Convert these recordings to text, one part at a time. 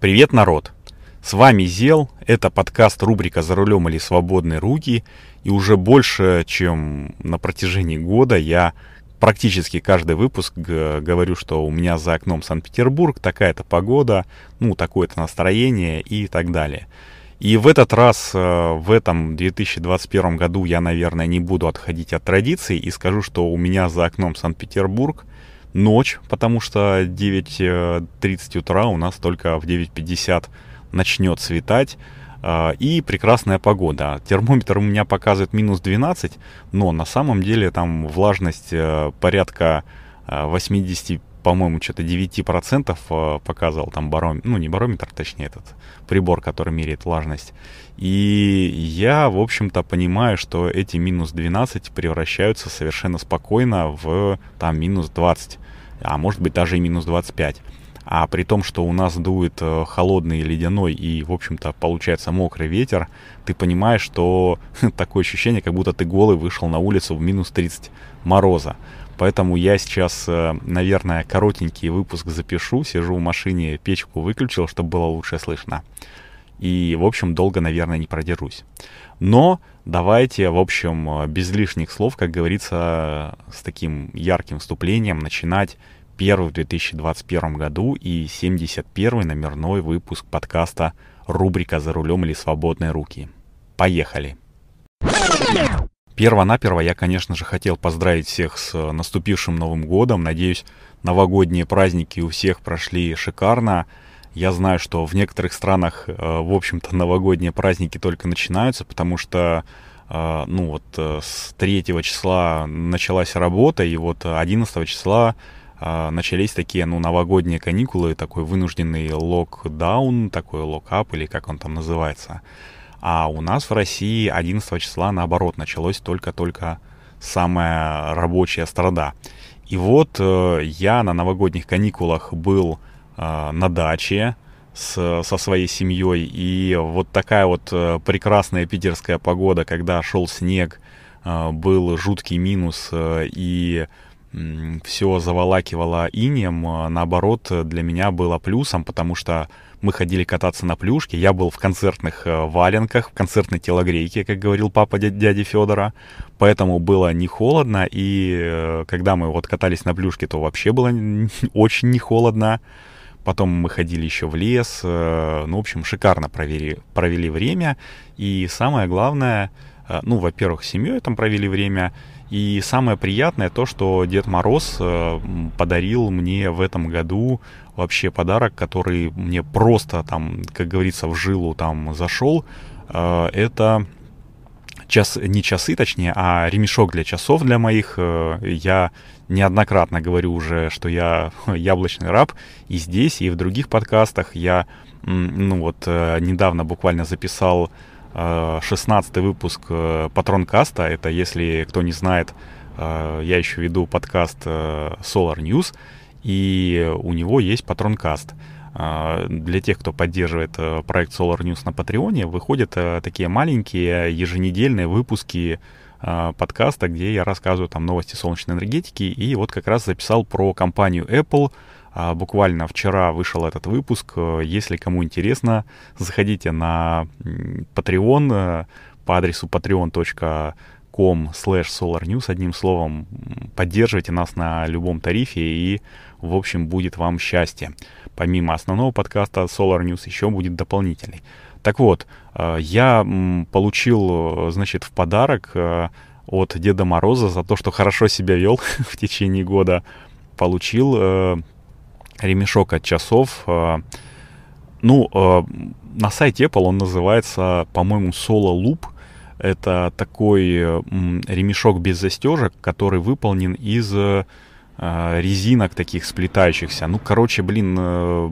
Привет, народ! С вами Зел, это подкаст рубрика «За рулем или свободные руки», и уже больше, чем на протяжении года я практически каждый выпуск говорю, что у меня за окном Санкт-Петербург, такая-то погода, ну, такое-то настроение и так далее. И в этот раз, э, в этом 2021 году, я, наверное, не буду отходить от традиций и скажу, что у меня за окном Санкт-Петербург – ночь, потому что 9.30 утра у нас только в 9.50 начнет светать. А, и прекрасная погода. Термометр у меня показывает минус 12, но на самом деле там влажность э, порядка 80, э, по-моему, что-то 9% э, показывал там барометр, ну не барометр, точнее этот прибор, который меряет влажность. И я, в общем-то, понимаю, что эти минус 12 превращаются совершенно спокойно в там минус 20 а может быть даже и минус 25. А при том, что у нас дует э, холодный ледяной и, в общем-то, получается мокрый ветер, ты понимаешь, что такое ощущение, как будто ты голый вышел на улицу в минус 30 мороза. Поэтому я сейчас, э, наверное, коротенький выпуск запишу, сижу в машине, печку выключил, чтобы было лучше слышно. И, в общем, долго, наверное, не продержусь. Но давайте, в общем, без лишних слов, как говорится, с таким ярким вступлением начинать первый в 2021 году и 71 номерной выпуск подкаста рубрика «За рулем или свободные руки». Поехали! Перво-наперво я, конечно же, хотел поздравить всех с наступившим Новым годом. Надеюсь, новогодние праздники у всех прошли шикарно. Я знаю, что в некоторых странах, э, в общем-то, новогодние праздники только начинаются, потому что э, ну вот э, с 3 числа началась работа, и вот 11 числа начались такие, ну, новогодние каникулы, такой вынужденный локдаун, такой локап, или как он там называется. А у нас в России 11 числа, наоборот, началось только-только самая рабочая страда. И вот я на новогодних каникулах был э, на даче с, со своей семьей. И вот такая вот э, прекрасная питерская погода, когда шел снег, э, был жуткий минус э, и все заволакивало инем, э, наоборот, для меня было плюсом, потому что мы ходили кататься на плюшке, я был в концертных э, валенках, в концертной телогрейке, как говорил папа дяди Федора, поэтому было не холодно, и э, когда мы вот катались на плюшке, то вообще было очень не холодно. Потом мы ходили еще в лес. Э, ну, в общем, шикарно провели, провели время. И самое главное, ну, во-первых, с семьей там провели время. И самое приятное то, что Дед Мороз э, подарил мне в этом году вообще подарок, который мне просто там, как говорится, в жилу там зашел. Это час, не часы, точнее, а ремешок для часов для моих. Э, я неоднократно говорю уже, что я яблочный раб, и здесь, и в других подкастах я, ну вот, э, недавно буквально записал 16 э, выпуск Патронкаста. Это, если кто не знает, я еще веду подкаст Solar News, и у него есть Патронкаст. А, для тех, кто поддерживает э, проект Solar News на Патреоне, выходят э, такие маленькие еженедельные выпуски подкаста, где я рассказываю там новости солнечной энергетики. И вот как раз записал про компанию Apple. А, буквально вчера вышел этот выпуск. Э, если кому интересно, заходите на Patreon по адресу patreon.com slash solarnews, одним словом, поддерживайте нас на любом тарифе и, в общем, будет вам счастье помимо основного подкаста Solar News, еще будет дополнительный. Так вот, э, я получил, значит, в подарок э, от Деда Мороза за то, что хорошо себя вел в течение года, получил э, ремешок от часов. Ну, на сайте Apple он называется, по-моему, Solo Loop. Это такой ремешок без застежек, который выполнен из Э, резинок таких сплетающихся. Ну, короче, блин, э,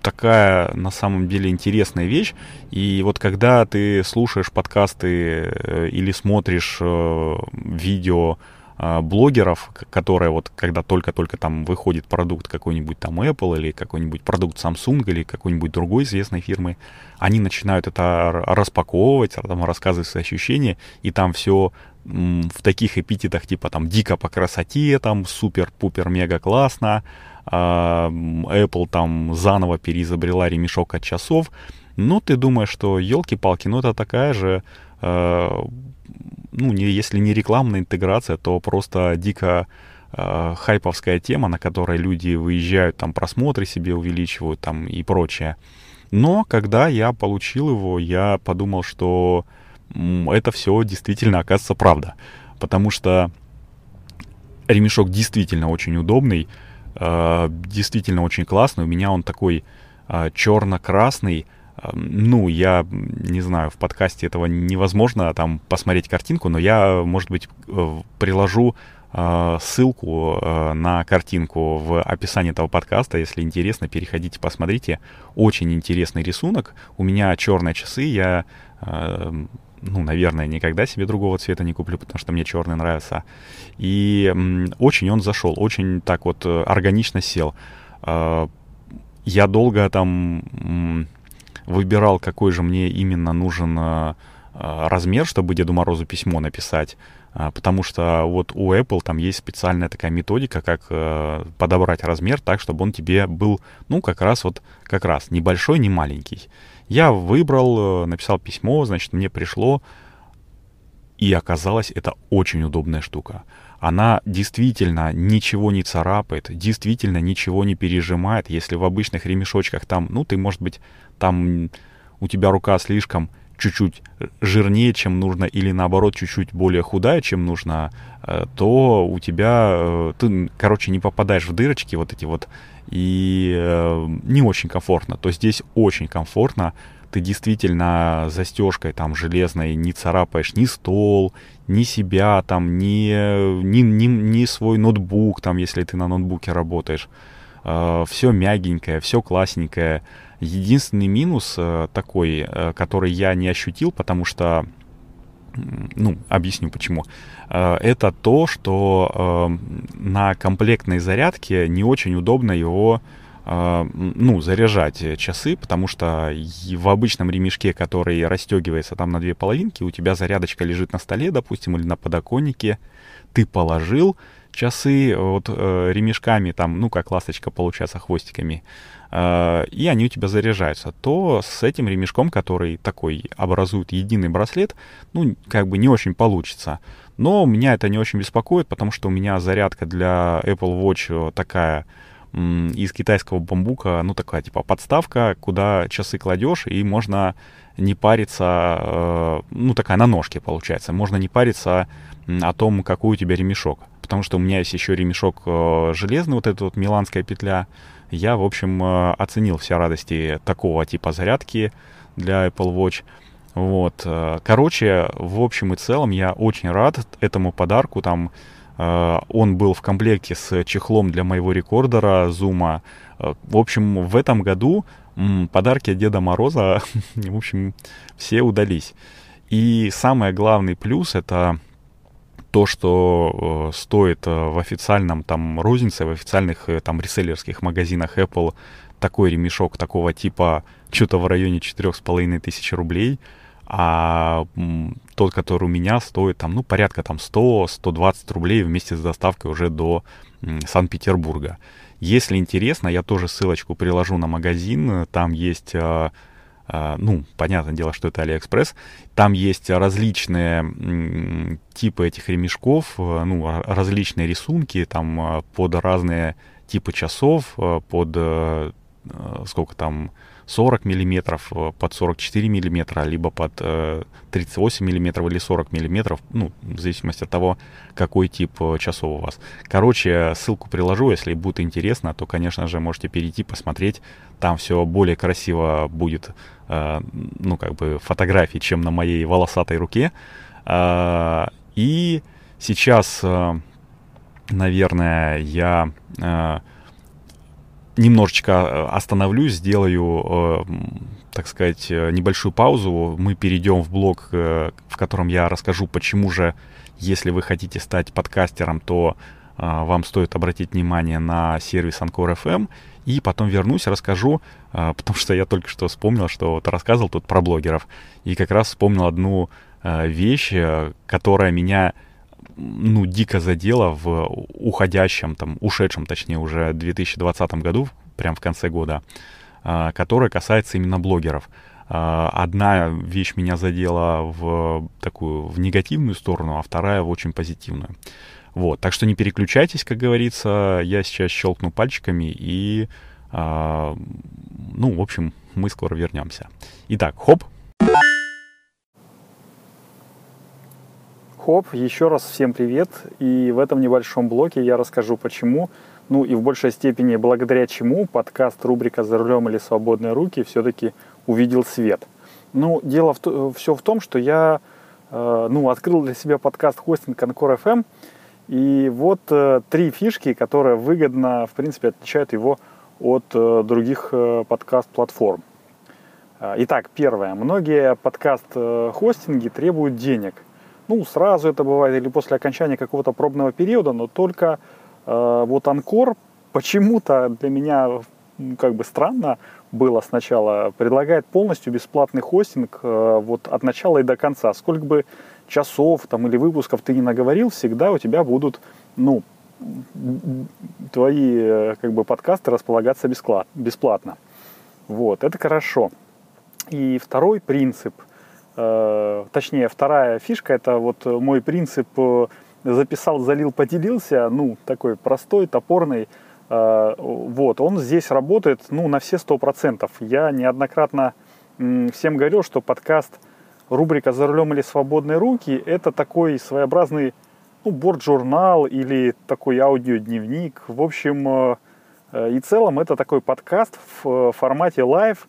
такая на самом деле интересная вещь. И вот когда ты слушаешь подкасты э, или смотришь видео э, блогеров, которые вот, когда только-только там выходит продукт какой-нибудь там Apple или какой-нибудь продукт Samsung или какой-нибудь другой известной фирмы, они начинают это распаковывать, там рассказывать свои ощущения, и там все в таких эпитетах типа там дико по красоте, там супер-пупер-мега классно, а, Apple там заново переизобрела ремешок от часов, но ты думаешь, что елки-палки, ну это такая же, ну не, если не рекламная интеграция, то просто дико э, хайповская тема, на которой люди выезжают, там просмотры себе увеличивают там и прочее. Но когда я получил его, я подумал, что это все действительно оказывается правда. Потому что ремешок действительно очень удобный, э, действительно очень классный. У меня он такой э, черно-красный. Э, ну, я не знаю, в подкасте этого невозможно там посмотреть картинку, но я, может быть, приложу ссылку на картинку в описании этого подкаста. Если интересно, переходите, посмотрите. Очень интересный рисунок. У меня черные часы, я ну, наверное, никогда себе другого цвета не куплю, потому что мне черный нравится. И очень он зашел, очень так вот э, органично сел. Я долго там выбирал, какой же мне именно нужен э, а, размер, чтобы Деду Морозу письмо написать. А, потому что вот у Apple там есть специальная такая методика, как э, подобрать размер так, чтобы он тебе был, ну, как раз вот, как раз, небольшой, не маленький. Я выбрал, э, написал письмо, значит, мне пришло, и оказалось, это очень удобная штука. Она действительно ничего не царапает, действительно ничего не пережимает. Если в обычных ремешочках там, ну, ты, может быть, там у тебя рука слишком чуть-чуть жирнее, чем нужно, или наоборот чуть-чуть более худая, чем нужно, э, то у тебя, э, ты, короче, не попадаешь в дырочки вот эти вот, и э, не очень комфортно. То здесь очень комфортно, ты действительно застежкой там железной не царапаешь ни стол, ни себя там, ни, ни, ни, ни свой ноутбук там, если ты на ноутбуке работаешь. Все мягенькое, все классненькое. Единственный минус э, такой, э, который я не ощутил, потому что, ну, объясню почему, э, это то, что на комплектной зарядке не очень удобно его ну, заряжать часы, потому что в обычном ремешке, который расстегивается там на две половинки, у тебя зарядочка лежит на столе, допустим, или на подоконнике, ты положил часы вот ремешками, там, ну, как ласточка получается, хвостиками, Э, и они у тебя заряжаются, то с этим ремешком, который такой образует единый браслет, ну, как бы не очень получится. Но меня это не очень беспокоит, потому что у меня зарядка для Apple Watch такая из китайского бамбука, ну, такая типа подставка, куда часы кладешь, и можно не париться, э, ну, такая на ножке получается, можно не париться о том, какой у тебя ремешок. Потому что у меня есть еще ремешок э, железный, вот эта вот миланская петля, я, в общем, э, оценил все радости такого типа зарядки для Apple Watch. Вот. Э, короче, в общем и целом я очень рад этому подарку. Там он был в комплекте с чехлом для моего рекордера Zoom. В общем, в этом году подарки Деда Мороза, в общем, все удались. И самый главный плюс это то, что э, стоит э, в официальном там рознице, в официальных э, там реселлерских магазинах Apple такой ремешок такого типа что-то в районе четырех с половиной тысяч рублей, а тот, который у меня, стоит там, ну, порядка там 100-120 рублей вместе с доставкой уже до Санкт-Петербурга. Если интересно, я тоже ссылочку приложу на магазин, там есть ну, понятное дело, что это Алиэкспресс. Там есть различные типы этих ремешков, э, ну, различные рисунки, там э, под разные типы часов, э, под сколько там 40 миллиметров под 44 миллиметра, либо под 38 миллиметров или 40 миллиметров, ну, в зависимости от того, какой тип часов у вас. Короче, ссылку приложу, если будет интересно, то, конечно же, можете перейти, посмотреть. Там все более красиво будет, ну, как бы фотографии, чем на моей волосатой руке. И сейчас, наверное, я немножечко э, остановлюсь, сделаю э, так сказать, небольшую паузу. Мы перейдем в блог, в котором я расскажу, почему же, если вы хотите стать подкастером, то вам стоит обратить внимание на сервис Anchor FM. И потом вернусь, расскажу, потому что я только что вспомнил, что вот рассказывал тут про блогеров. И как раз вспомнил одну вещь, которая меня ну, дико задела в уходящем, там, ушедшем, точнее, уже 2020 году, прям в конце года, а, которая касается именно блогеров. А, одна вещь меня задела в такую, в негативную сторону, а вторая в очень позитивную. Вот, так что не переключайтесь, как говорится, я сейчас щелкну пальчиками и, а, ну, в общем, мы скоро вернемся. Итак, хоп, Хоп, еще раз всем привет. И в этом небольшом блоке я расскажу, почему, ну и в большей степени благодаря чему подкаст рубрика «За рулем или свободные руки» все-таки увидел свет. Ну, дело в все в том, что я э, ну, открыл для себя подкаст хостинг Concord FM. И вот э, три фишки, которые выгодно, в принципе, отличают его от э, других подкаст-платформ. Итак, первое. Многие подкаст-хостинги требуют денег – ну, сразу это бывает или после окончания какого-то пробного периода, но только э, вот Анкор почему-то для меня как бы странно было сначала, предлагает полностью бесплатный хостинг э, вот от начала и до конца. Сколько бы часов там или выпусков ты не наговорил, всегда у тебя будут, ну, твои э, как бы подкасты располагаться бесплатно. Вот, это хорошо. И второй принцип – точнее, вторая фишка, это вот мой принцип э, записал, залил, поделился, ну, такой простой, топорный, э, вот, он здесь работает, ну, на все сто процентов. Я неоднократно всем говорил, что подкаст рубрика «За рулем или свободные руки» это такой своеобразный, ну, борт-журнал или такой аудиодневник. В общем, и целом это такой подкаст в формате live,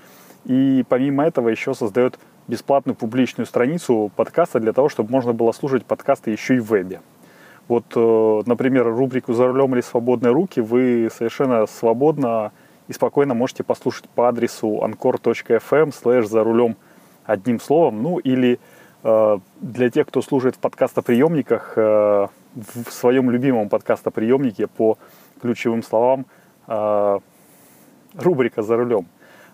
И помимо этого еще создает бесплатную публичную страницу подкаста для того, чтобы можно было слушать подкасты еще и в вебе. Вот, э, например, рубрику «За рулем или свободные руки» вы совершенно свободно и спокойно можете послушать по адресу anchor.fm слэш «За рулем» одним словом. Ну или э, для тех, кто служит в подкастоприемниках, э, в своем любимом подкастоприемнике по ключевым словам рубрика «За рулем».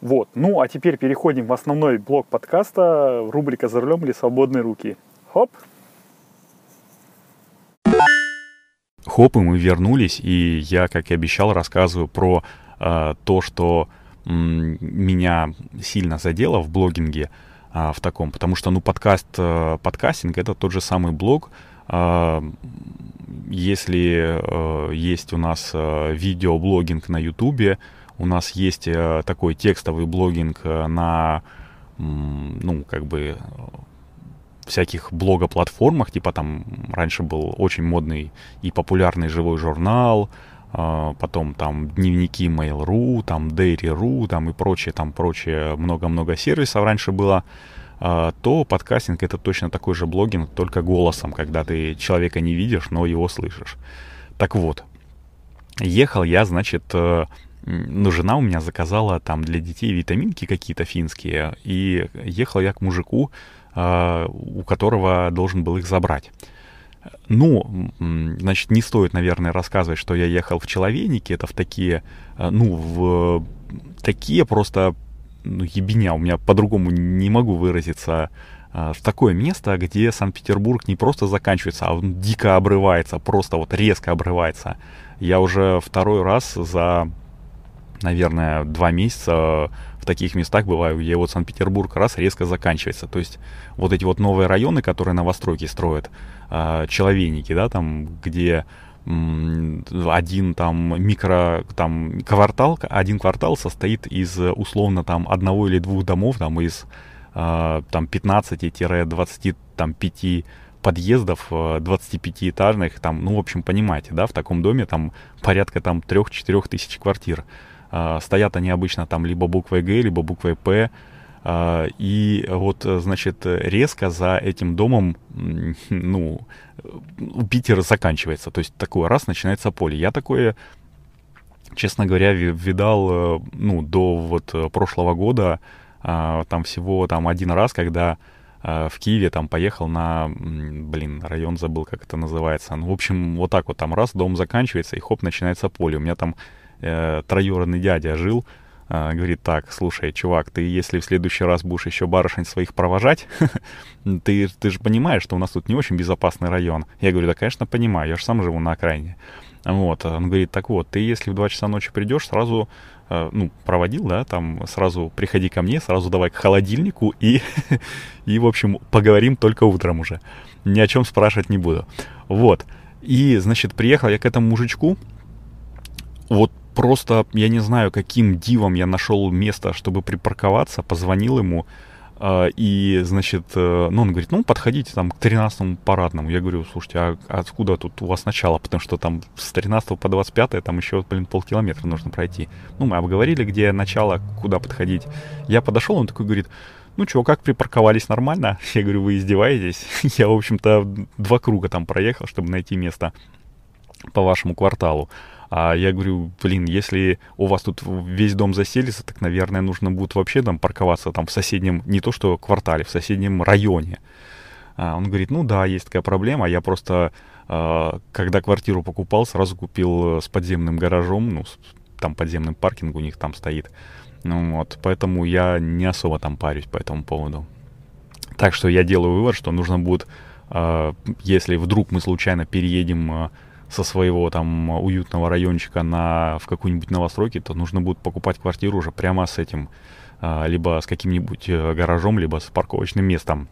Вот. Ну, а теперь переходим в основной блок подкаста, рубрика «За рулем или свободные руки». Хоп! Хоп, и мы вернулись, и я, как и обещал, рассказываю про э, то, что м, меня сильно задело в блогинге, э, в таком, потому что, ну, подкаст, э, подкастинг — это тот же самый блог, э, если э, есть у нас э, видеоблогинг на Ютубе, у нас есть э, такой текстовый блогинг э, на, ну, как бы всяких блогоплатформах, типа там раньше был очень модный и популярный живой журнал, э, потом там дневники Mail.ru, там Dairy.ru, там и прочее, там прочее, много-много сервисов раньше было, то подкастинг это точно такой же блогинг, только голосом, когда ты человека не видишь, но его слышишь. Так вот, ехал я, значит, ну, жена у меня заказала там для детей витаминки какие-то финские, и ехал я к мужику, э, у которого должен был их забрать. Ну, значит, не стоит, наверное, рассказывать, что я ехал в Человейнике, это в такие, э, ну, в такие просто, ну, ебеня, у меня по-другому не могу выразиться, э, в такое место, где Санкт-Петербург не просто заканчивается, а он дико обрывается, просто вот резко обрывается. Я уже второй раз за наверное, два месяца в таких местах бываю, где вот Санкт-Петербург раз резко заканчивается. То есть вот эти вот новые районы, которые новостройки строят, э, человейники, да, там, где один там микро, там квартал, один квартал состоит из условно там одного или двух домов, там из э, там 15-25 подъездов 25-этажных, там, ну, в общем, понимаете, да, в таком доме там порядка там 3-4 тысяч квартир. А, стоят они обычно там либо буквой Г, либо буквой П. А, и вот, значит, резко за этим домом, ну, у Питера заканчивается. То есть такое раз начинается поле. Я такое, честно говоря, видал, э, ну, до вот прошлого года, а, там всего там один раз, когда в Киеве там поехал на, блин, район забыл, как это называется. Ну, в общем, вот так вот там раз, дом заканчивается, и хоп, начинается поле. У меня там э, троюродный дядя жил, э, говорит, так, слушай, чувак, ты если в следующий раз будешь еще барышень своих провожать, ты, ты же понимаешь, что у нас тут не очень безопасный район. Я говорю, да, конечно, понимаю, я же сам живу на окраине. Вот, он говорит, так вот, ты если в 2 часа ночи придешь, сразу, э, ну, проводил, да, там, сразу приходи ко мне, сразу давай к холодильнику и, и, в общем, поговорим только утром уже. Ни о чем спрашивать не буду. Вот. И, значит, приехал я к этому мужичку, вот просто, я не знаю, каким дивом я нашел место, чтобы припарковаться, позвонил ему, Uh, и, значит, uh, ну, он говорит, ну, подходите там к 13-му парадному. Я говорю, слушайте, а откуда тут у вас начало? Потому что там с 13 по 25 там еще, блин, полкилометра нужно пройти. Ну, мы обговорили, где начало, куда подходить. Я подошел, он такой говорит, ну, что, как припарковались нормально? Я говорю, вы издеваетесь? Я, в общем-то, два круга там проехал, чтобы найти место по вашему кварталу. А я говорю, блин, если у вас тут весь дом заселится, так, наверное, нужно будет вообще там парковаться там в соседнем, не то что квартале, в соседнем районе. А он говорит, ну да, есть такая проблема, я просто, а, когда квартиру покупал, сразу купил с подземным гаражом, ну, там подземным паркинг у них там стоит. Ну вот, поэтому я не особо там парюсь по этому поводу. Так что я делаю вывод, что нужно будет, а, если вдруг мы случайно переедем со своего там уютного райончика на, в какую-нибудь новостройки, то нужно будет покупать квартиру уже прямо с этим, а, либо с каким-нибудь э, гаражом, либо с парковочным местом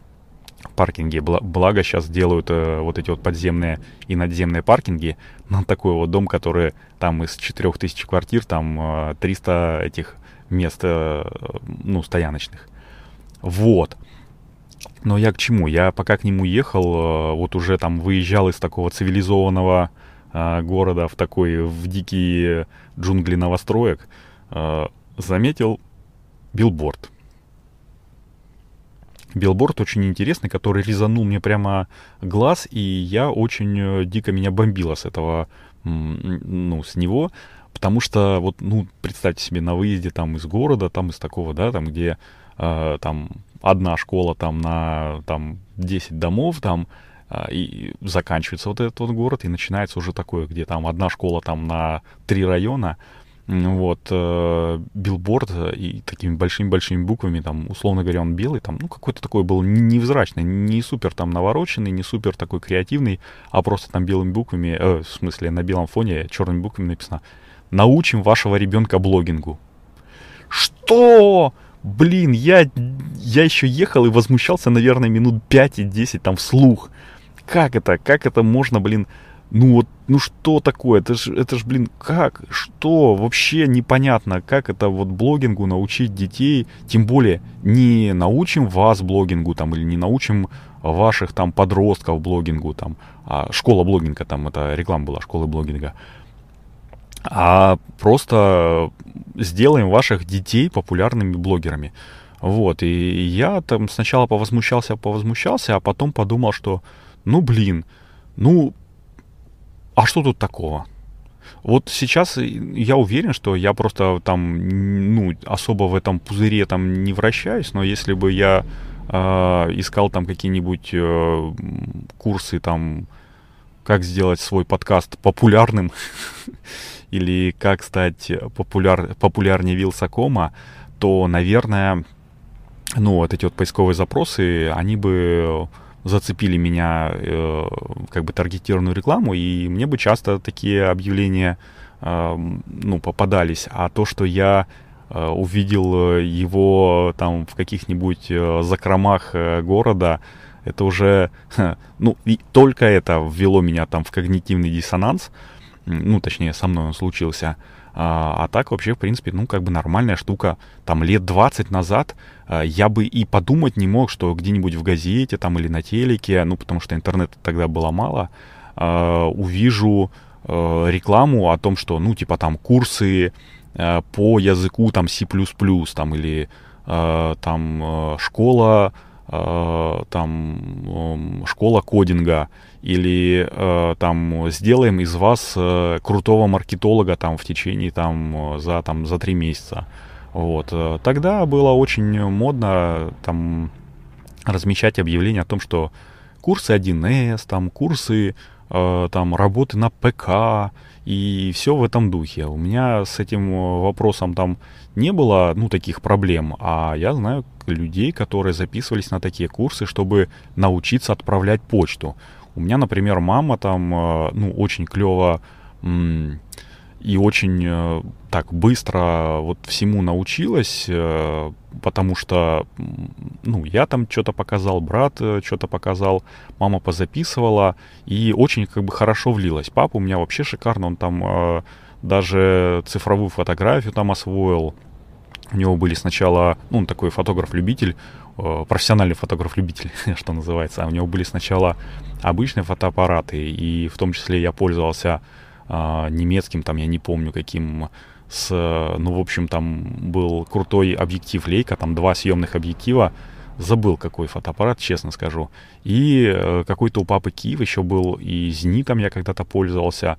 в паркинге. Благо сейчас делают э, вот эти вот подземные и надземные паркинги на такой вот дом, который там из 4000 квартир, там 300 э, этих мест, ну, стояночных. Вот. Но я к чему? Я пока к нему ехал, вот уже там выезжал из такого цивилизованного а, города в такой, в дикие джунгли новостроек, а, заметил билборд. Билборд очень интересный, который резанул мне прямо глаз, и я очень э, дико меня бомбило с этого, ну, с него, потому что вот, ну, представьте себе, на выезде там из города, там из такого, да, там, где э, там одна школа там на там 10 домов, там а, и заканчивается вот этот вот город, и начинается уже такое, где там одна школа там на три района, вот, э, билборд и такими большими-большими буквами, там, условно говоря, он белый, там, ну, какой-то такой был невзрачный, не супер там навороченный, не супер такой креативный, а просто там белыми буквами, э, в смысле, на белом фоне черными буквами написано «Научим вашего ребенка блогингу». Что? Блин, я, я еще ехал и возмущался, наверное, минут 5 и 10 там вслух. Как это? Как это можно, блин, ну вот, ну что такое? Это ж, это ж, блин, как? Что? Вообще непонятно, как это вот блогингу научить детей, тем более не научим вас блогингу там или не научим ваших там подростков блогингу там, а школа блогинга там, это реклама была школы блогинга, а просто сделаем ваших детей популярными блогерами. Вот, и я там сначала повозмущался, повозмущался, а потом подумал, что, ну блин, ну а что тут такого? Вот сейчас я уверен, что я просто там, ну, особо в этом пузыре там не вращаюсь, но если бы я э, искал там какие-нибудь э, курсы там, как сделать свой подкаст популярным, или как стать популяр, популярнее Вилсакома, то, наверное, ну, вот эти вот поисковые запросы, они бы зацепили меня э, как бы таргетированную рекламу, и мне бы часто такие объявления э, ну, попадались. А то, что я э, увидел его там в каких-нибудь э, закромах э, города, это уже, ну, и только это ввело меня там в когнитивный диссонанс, ну, точнее, со мной он случился. А, а так вообще, в принципе, ну, как бы нормальная штука. Там лет 20 назад а, я бы и подумать не мог, что где-нибудь в газете там или на телеке, ну, потому что интернета тогда было мало, а, увижу а, рекламу о том, что, ну, типа там курсы по языку там C++, там, или там школа, там школа кодинга, или э, там сделаем из вас э, крутого маркетолога там в течение там э, за там за три месяца. Вот. Э, тогда было очень модно там размещать объявления о том, что курсы 1С, там курсы э, там работы на ПК и все в этом духе. У меня с этим вопросом там не было, ну, таких проблем, а я знаю людей, которые записывались на такие курсы, чтобы научиться отправлять почту. У меня, например, мама там, э, ну, очень клево и очень э, так быстро вот всему научилась, э, потому что, ну, я там что-то показал, брат что-то показал, мама позаписывала, и очень как бы хорошо влилась. Папа у меня вообще шикарно, он там даже цифровую фотографию там освоил. У него были сначала, ну, он такой фотограф-любитель, профессиональный фотограф-любитель, что называется. А у него были сначала обычные фотоаппараты, и в том числе я пользовался э, немецким, там, я не помню, каким, с, ну, в общем, там был крутой объектив Лейка, там два съемных объектива, забыл какой фотоаппарат, честно скажу. И э, какой-то у папы Киев еще был, и Зенитом я когда-то пользовался.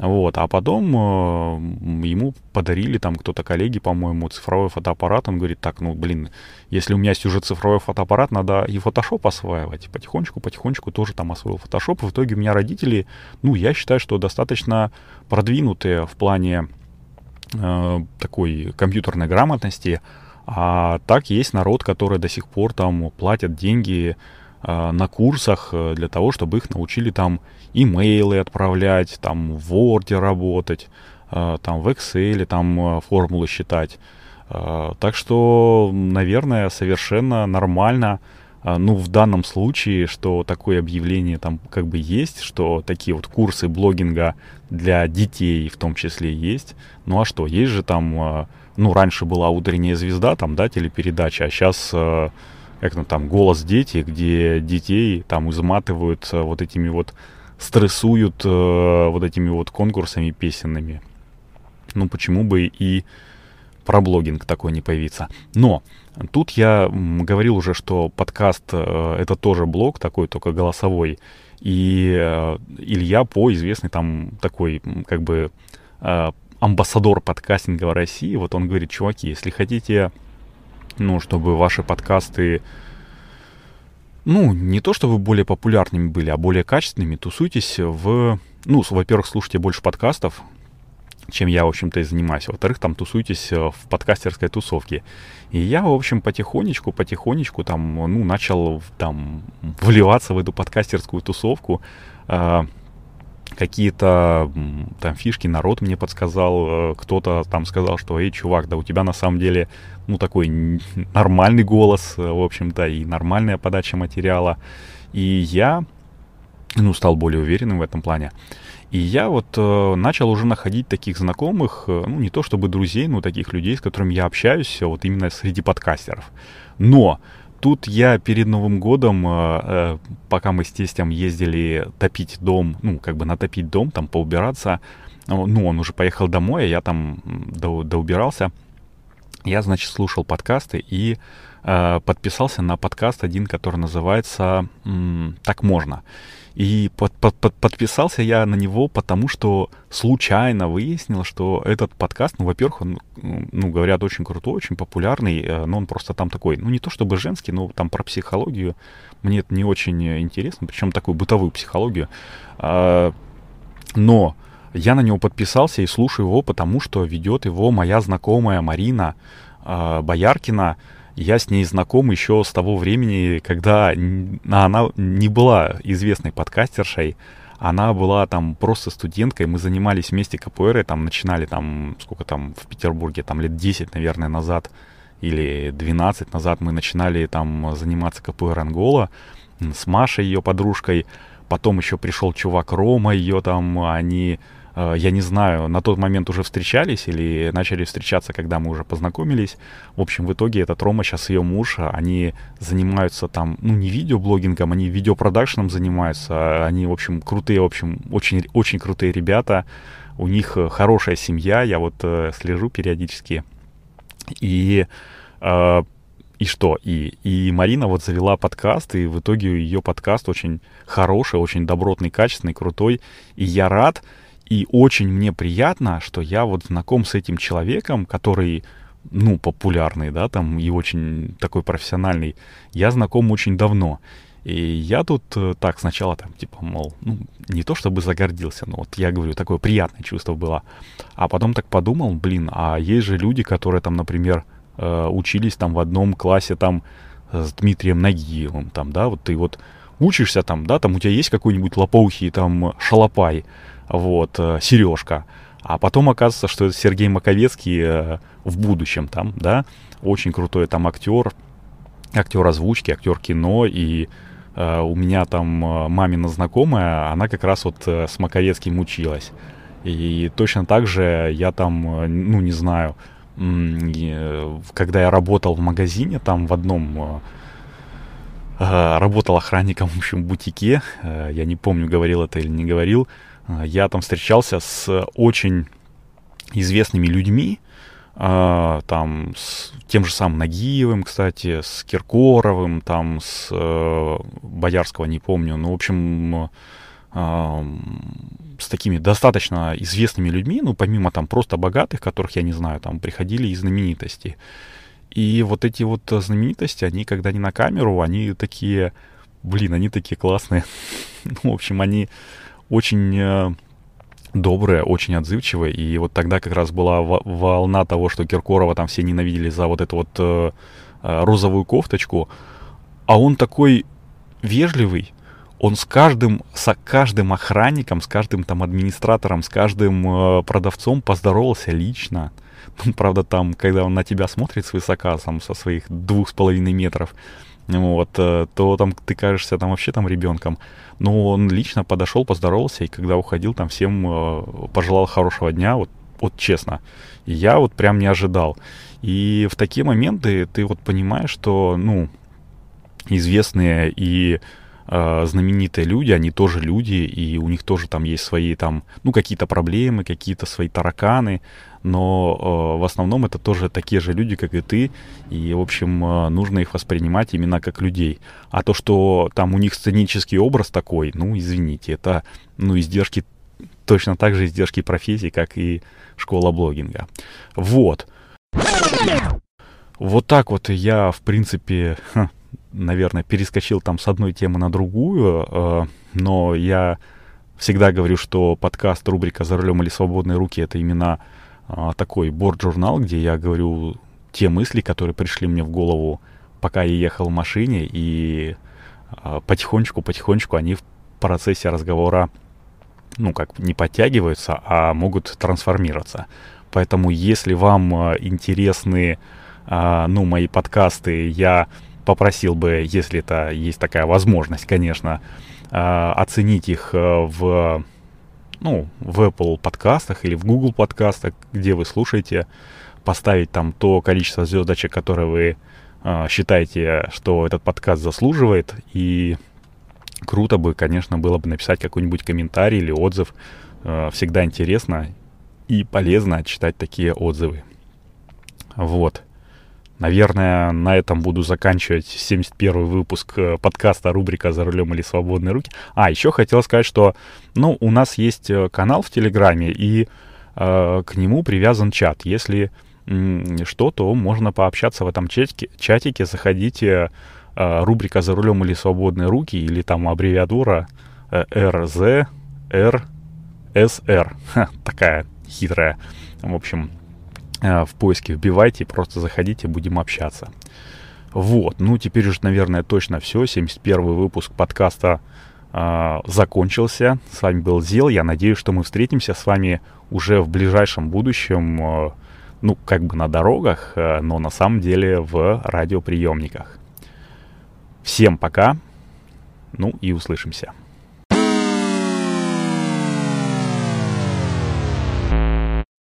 Вот, а потом э, ему подарили там кто-то коллеги, по-моему, цифровой фотоаппарат. Он говорит, так, ну, блин, если у меня есть уже цифровой фотоаппарат, надо и Photoshop осваивать. Потихонечку, потихонечку тоже там освоил Photoshop. В итоге у меня родители, ну, я считаю, что достаточно продвинутые в плане э, такой компьютерной грамотности. А так есть народ, который до сих пор там платят деньги на курсах э, для того, чтобы их научили там имейлы отправлять, там в Word работать, э, там в Excel там э, формулы считать. Э, так что, наверное, совершенно нормально, ну, в данном случае, что такое объявление там как бы есть, что такие вот курсы блогинга для детей в том числе есть. Ну, а что, есть же там, ну, раньше была утренняя звезда, там, да, телепередача, а сейчас как ну, там, голос дети, где детей там изматывают вот этими вот стрессуют э, вот этими вот конкурсами песенными. Ну, почему бы и про блогинг такой не появиться. Но тут я говорил уже, что подкаст э, это тоже блог такой, только голосовой. И э, Илья По, известный там такой, как бы, э, амбассадор подкастинга в России, вот он говорит, чуваки, если хотите, ну, чтобы ваши подкасты ну, не то чтобы более популярными были, а более качественными, тусуйтесь в... Ну, во-первых, слушайте больше подкастов, чем я, в общем-то, и занимаюсь. Во-вторых, там тусуйтесь э, в подкастерской тусовке. И я, в общем, потихонечку, потихонечку там, ну, начал там вливаться в эту подкастерскую тусовку. А, какие-то там фишки народ мне подсказал, э, кто-то там сказал, что, эй, чувак, да у тебя на самом деле, ну, такой нормальный голос, э, в общем-то, и нормальная подача материала. И я, ну, стал более уверенным в этом плане. И я вот э, начал уже находить таких знакомых, э, ну, не то чтобы друзей, но таких людей, с которыми я общаюсь, вот именно среди подкастеров. Но тут я перед Новым годом, э, э, пока мы с тестем ездили топить дом, ну, как бы натопить дом, там поубираться, ну, он уже поехал домой, а я там до, доубирался, я, значит, слушал подкасты и подписался на подкаст один, который называется «Так можно». И под, под, под, подписался я на него, потому что случайно выяснил, что этот подкаст, ну, во-первых, он, ну, говорят, очень крутой, очень популярный, э, но он просто там такой, ну, не то чтобы женский, но там про психологию. Мне это не очень интересно, причем такую бытовую психологию. А, но я на него подписался и слушаю его, потому что ведет его моя знакомая Марина а, Бояркина, я с ней знаком еще с того времени, когда она не была известной подкастершей, она была там просто студенткой, мы занимались вместе КПР, там начинали там, сколько там в Петербурге, там лет 10, наверное, назад, или 12 назад мы начинали там заниматься КПР Ангола с Машей, ее подружкой, потом еще пришел чувак Рома, ее там, они я не знаю, на тот момент уже встречались или начали встречаться, когда мы уже познакомились. В общем, в итоге этот Рома, сейчас ее муж, они занимаются там, ну, не видеоблогингом, они видеопродакшеном занимаются. Они, в общем, крутые, в общем, очень, очень крутые ребята. У них э, хорошая семья, я вот э, слежу периодически. И э, и что? И, и Марина вот завела подкаст, и в итоге ее подкаст очень хороший, очень добротный, качественный, крутой. И я рад, и очень мне приятно, что я вот знаком с этим человеком, который, ну, популярный, да, там, и очень такой профессиональный. Я знаком очень давно. И я тут э, так сначала там, типа, мол, ну, не то чтобы загордился, но вот я говорю, такое приятное чувство было. А потом так подумал, блин, а есть же люди, которые там, например, э, учились там в одном классе там с Дмитрием Нагиевым, там, да, вот ты вот учишься там, да, там у тебя есть какой-нибудь лопоухий там шалопай, вот, э, Сережка. А потом оказывается, что это Сергей Маковецкий э, в будущем там, да, очень крутой там актер, актер озвучки, актер кино, и э, у меня там э, мамина знакомая, она как раз вот с Маковецким училась. И точно так же я там, ну, не знаю, когда я работал в магазине, там в одном работал охранником, в общем, в бутике, я не помню, говорил это или не говорил, я там встречался с очень известными людьми, а, там с тем же самым Нагиевым, кстати, с Киркоровым, там с э, Боярского не помню, ну, в общем, э, с такими достаточно известными людьми, ну, помимо там просто богатых, которых я не знаю, там приходили и знаменитости. И вот эти вот знаменитости, они, когда не на камеру, они такие, блин, они такие классные. ну, в общем, они очень э, добрая, очень отзывчивая. И вот тогда как раз была волна того, что Киркорова там все ненавидели за вот эту вот э, э, розовую кофточку. А он такой вежливый, он с каждым, с каждым охранником, с каждым там администратором, с каждым э, продавцом поздоровался лично. Ну, правда, там, когда он на тебя смотрит свысока, там, со своих двух с половиной метров, вот, э, то там ты кажешься там вообще там ребенком. Но он лично подошел, поздоровался, и когда уходил, там всем э, пожелал хорошего дня, вот, вот честно. И я вот прям не ожидал. И в такие моменты ты вот понимаешь, что, ну, известные и э, знаменитые люди, они тоже люди, и у них тоже там есть свои там, ну, какие-то проблемы, какие-то свои тараканы, но э, в основном это тоже такие же люди, как и ты, и, в общем, э, нужно их воспринимать именно как людей. А то, что там у них сценический образ такой, ну, извините, это, ну, издержки, точно так же издержки профессии, как и школа блогинга. Вот. Вот так вот я, в принципе, наверное, перескочил там с одной темы на другую, э, но я всегда говорю, что подкаст, рубрика «За рулем или свободные руки» — это именно э, такой борт-журнал, где я говорю те мысли, которые пришли мне в голову, пока я ехал в машине, и потихонечку-потихонечку они в процессе разговора, ну, как не подтягиваются, а могут трансформироваться. Поэтому, если вам интересны, ну, мои подкасты, я попросил бы, если это есть такая возможность, конечно, оценить их э, в, ну, в Apple подкастах или в Google подкастах, где вы слушаете, поставить там то количество звездочек, которое вы э, считаете, что этот подкаст заслуживает. И круто бы, конечно, было бы написать какой-нибудь комментарий или отзыв. Всегда интересно и полезно читать такие отзывы. Вот. Наверное, на этом буду заканчивать 71 выпуск э, подкаста рубрика «За рулем или свободные руки». А, еще хотел сказать, что, ну, у нас есть э, канал в Телеграме, и э, к нему привязан чат. Если что, то можно пообщаться в этом чатике. чатике заходите, э, рубрика «За рулем или свободные руки» или там аббревиатура э, такая хитрая. В общем, в поиске вбивайте, просто заходите, будем общаться. Вот, ну теперь уже, наверное, точно все. 71 выпуск подкаста э, закончился. С вами был Зел. Я надеюсь, что мы встретимся с вами уже в ближайшем будущем, э, ну, как бы на дорогах, э, но на самом деле в радиоприемниках. Всем пока, ну и услышимся.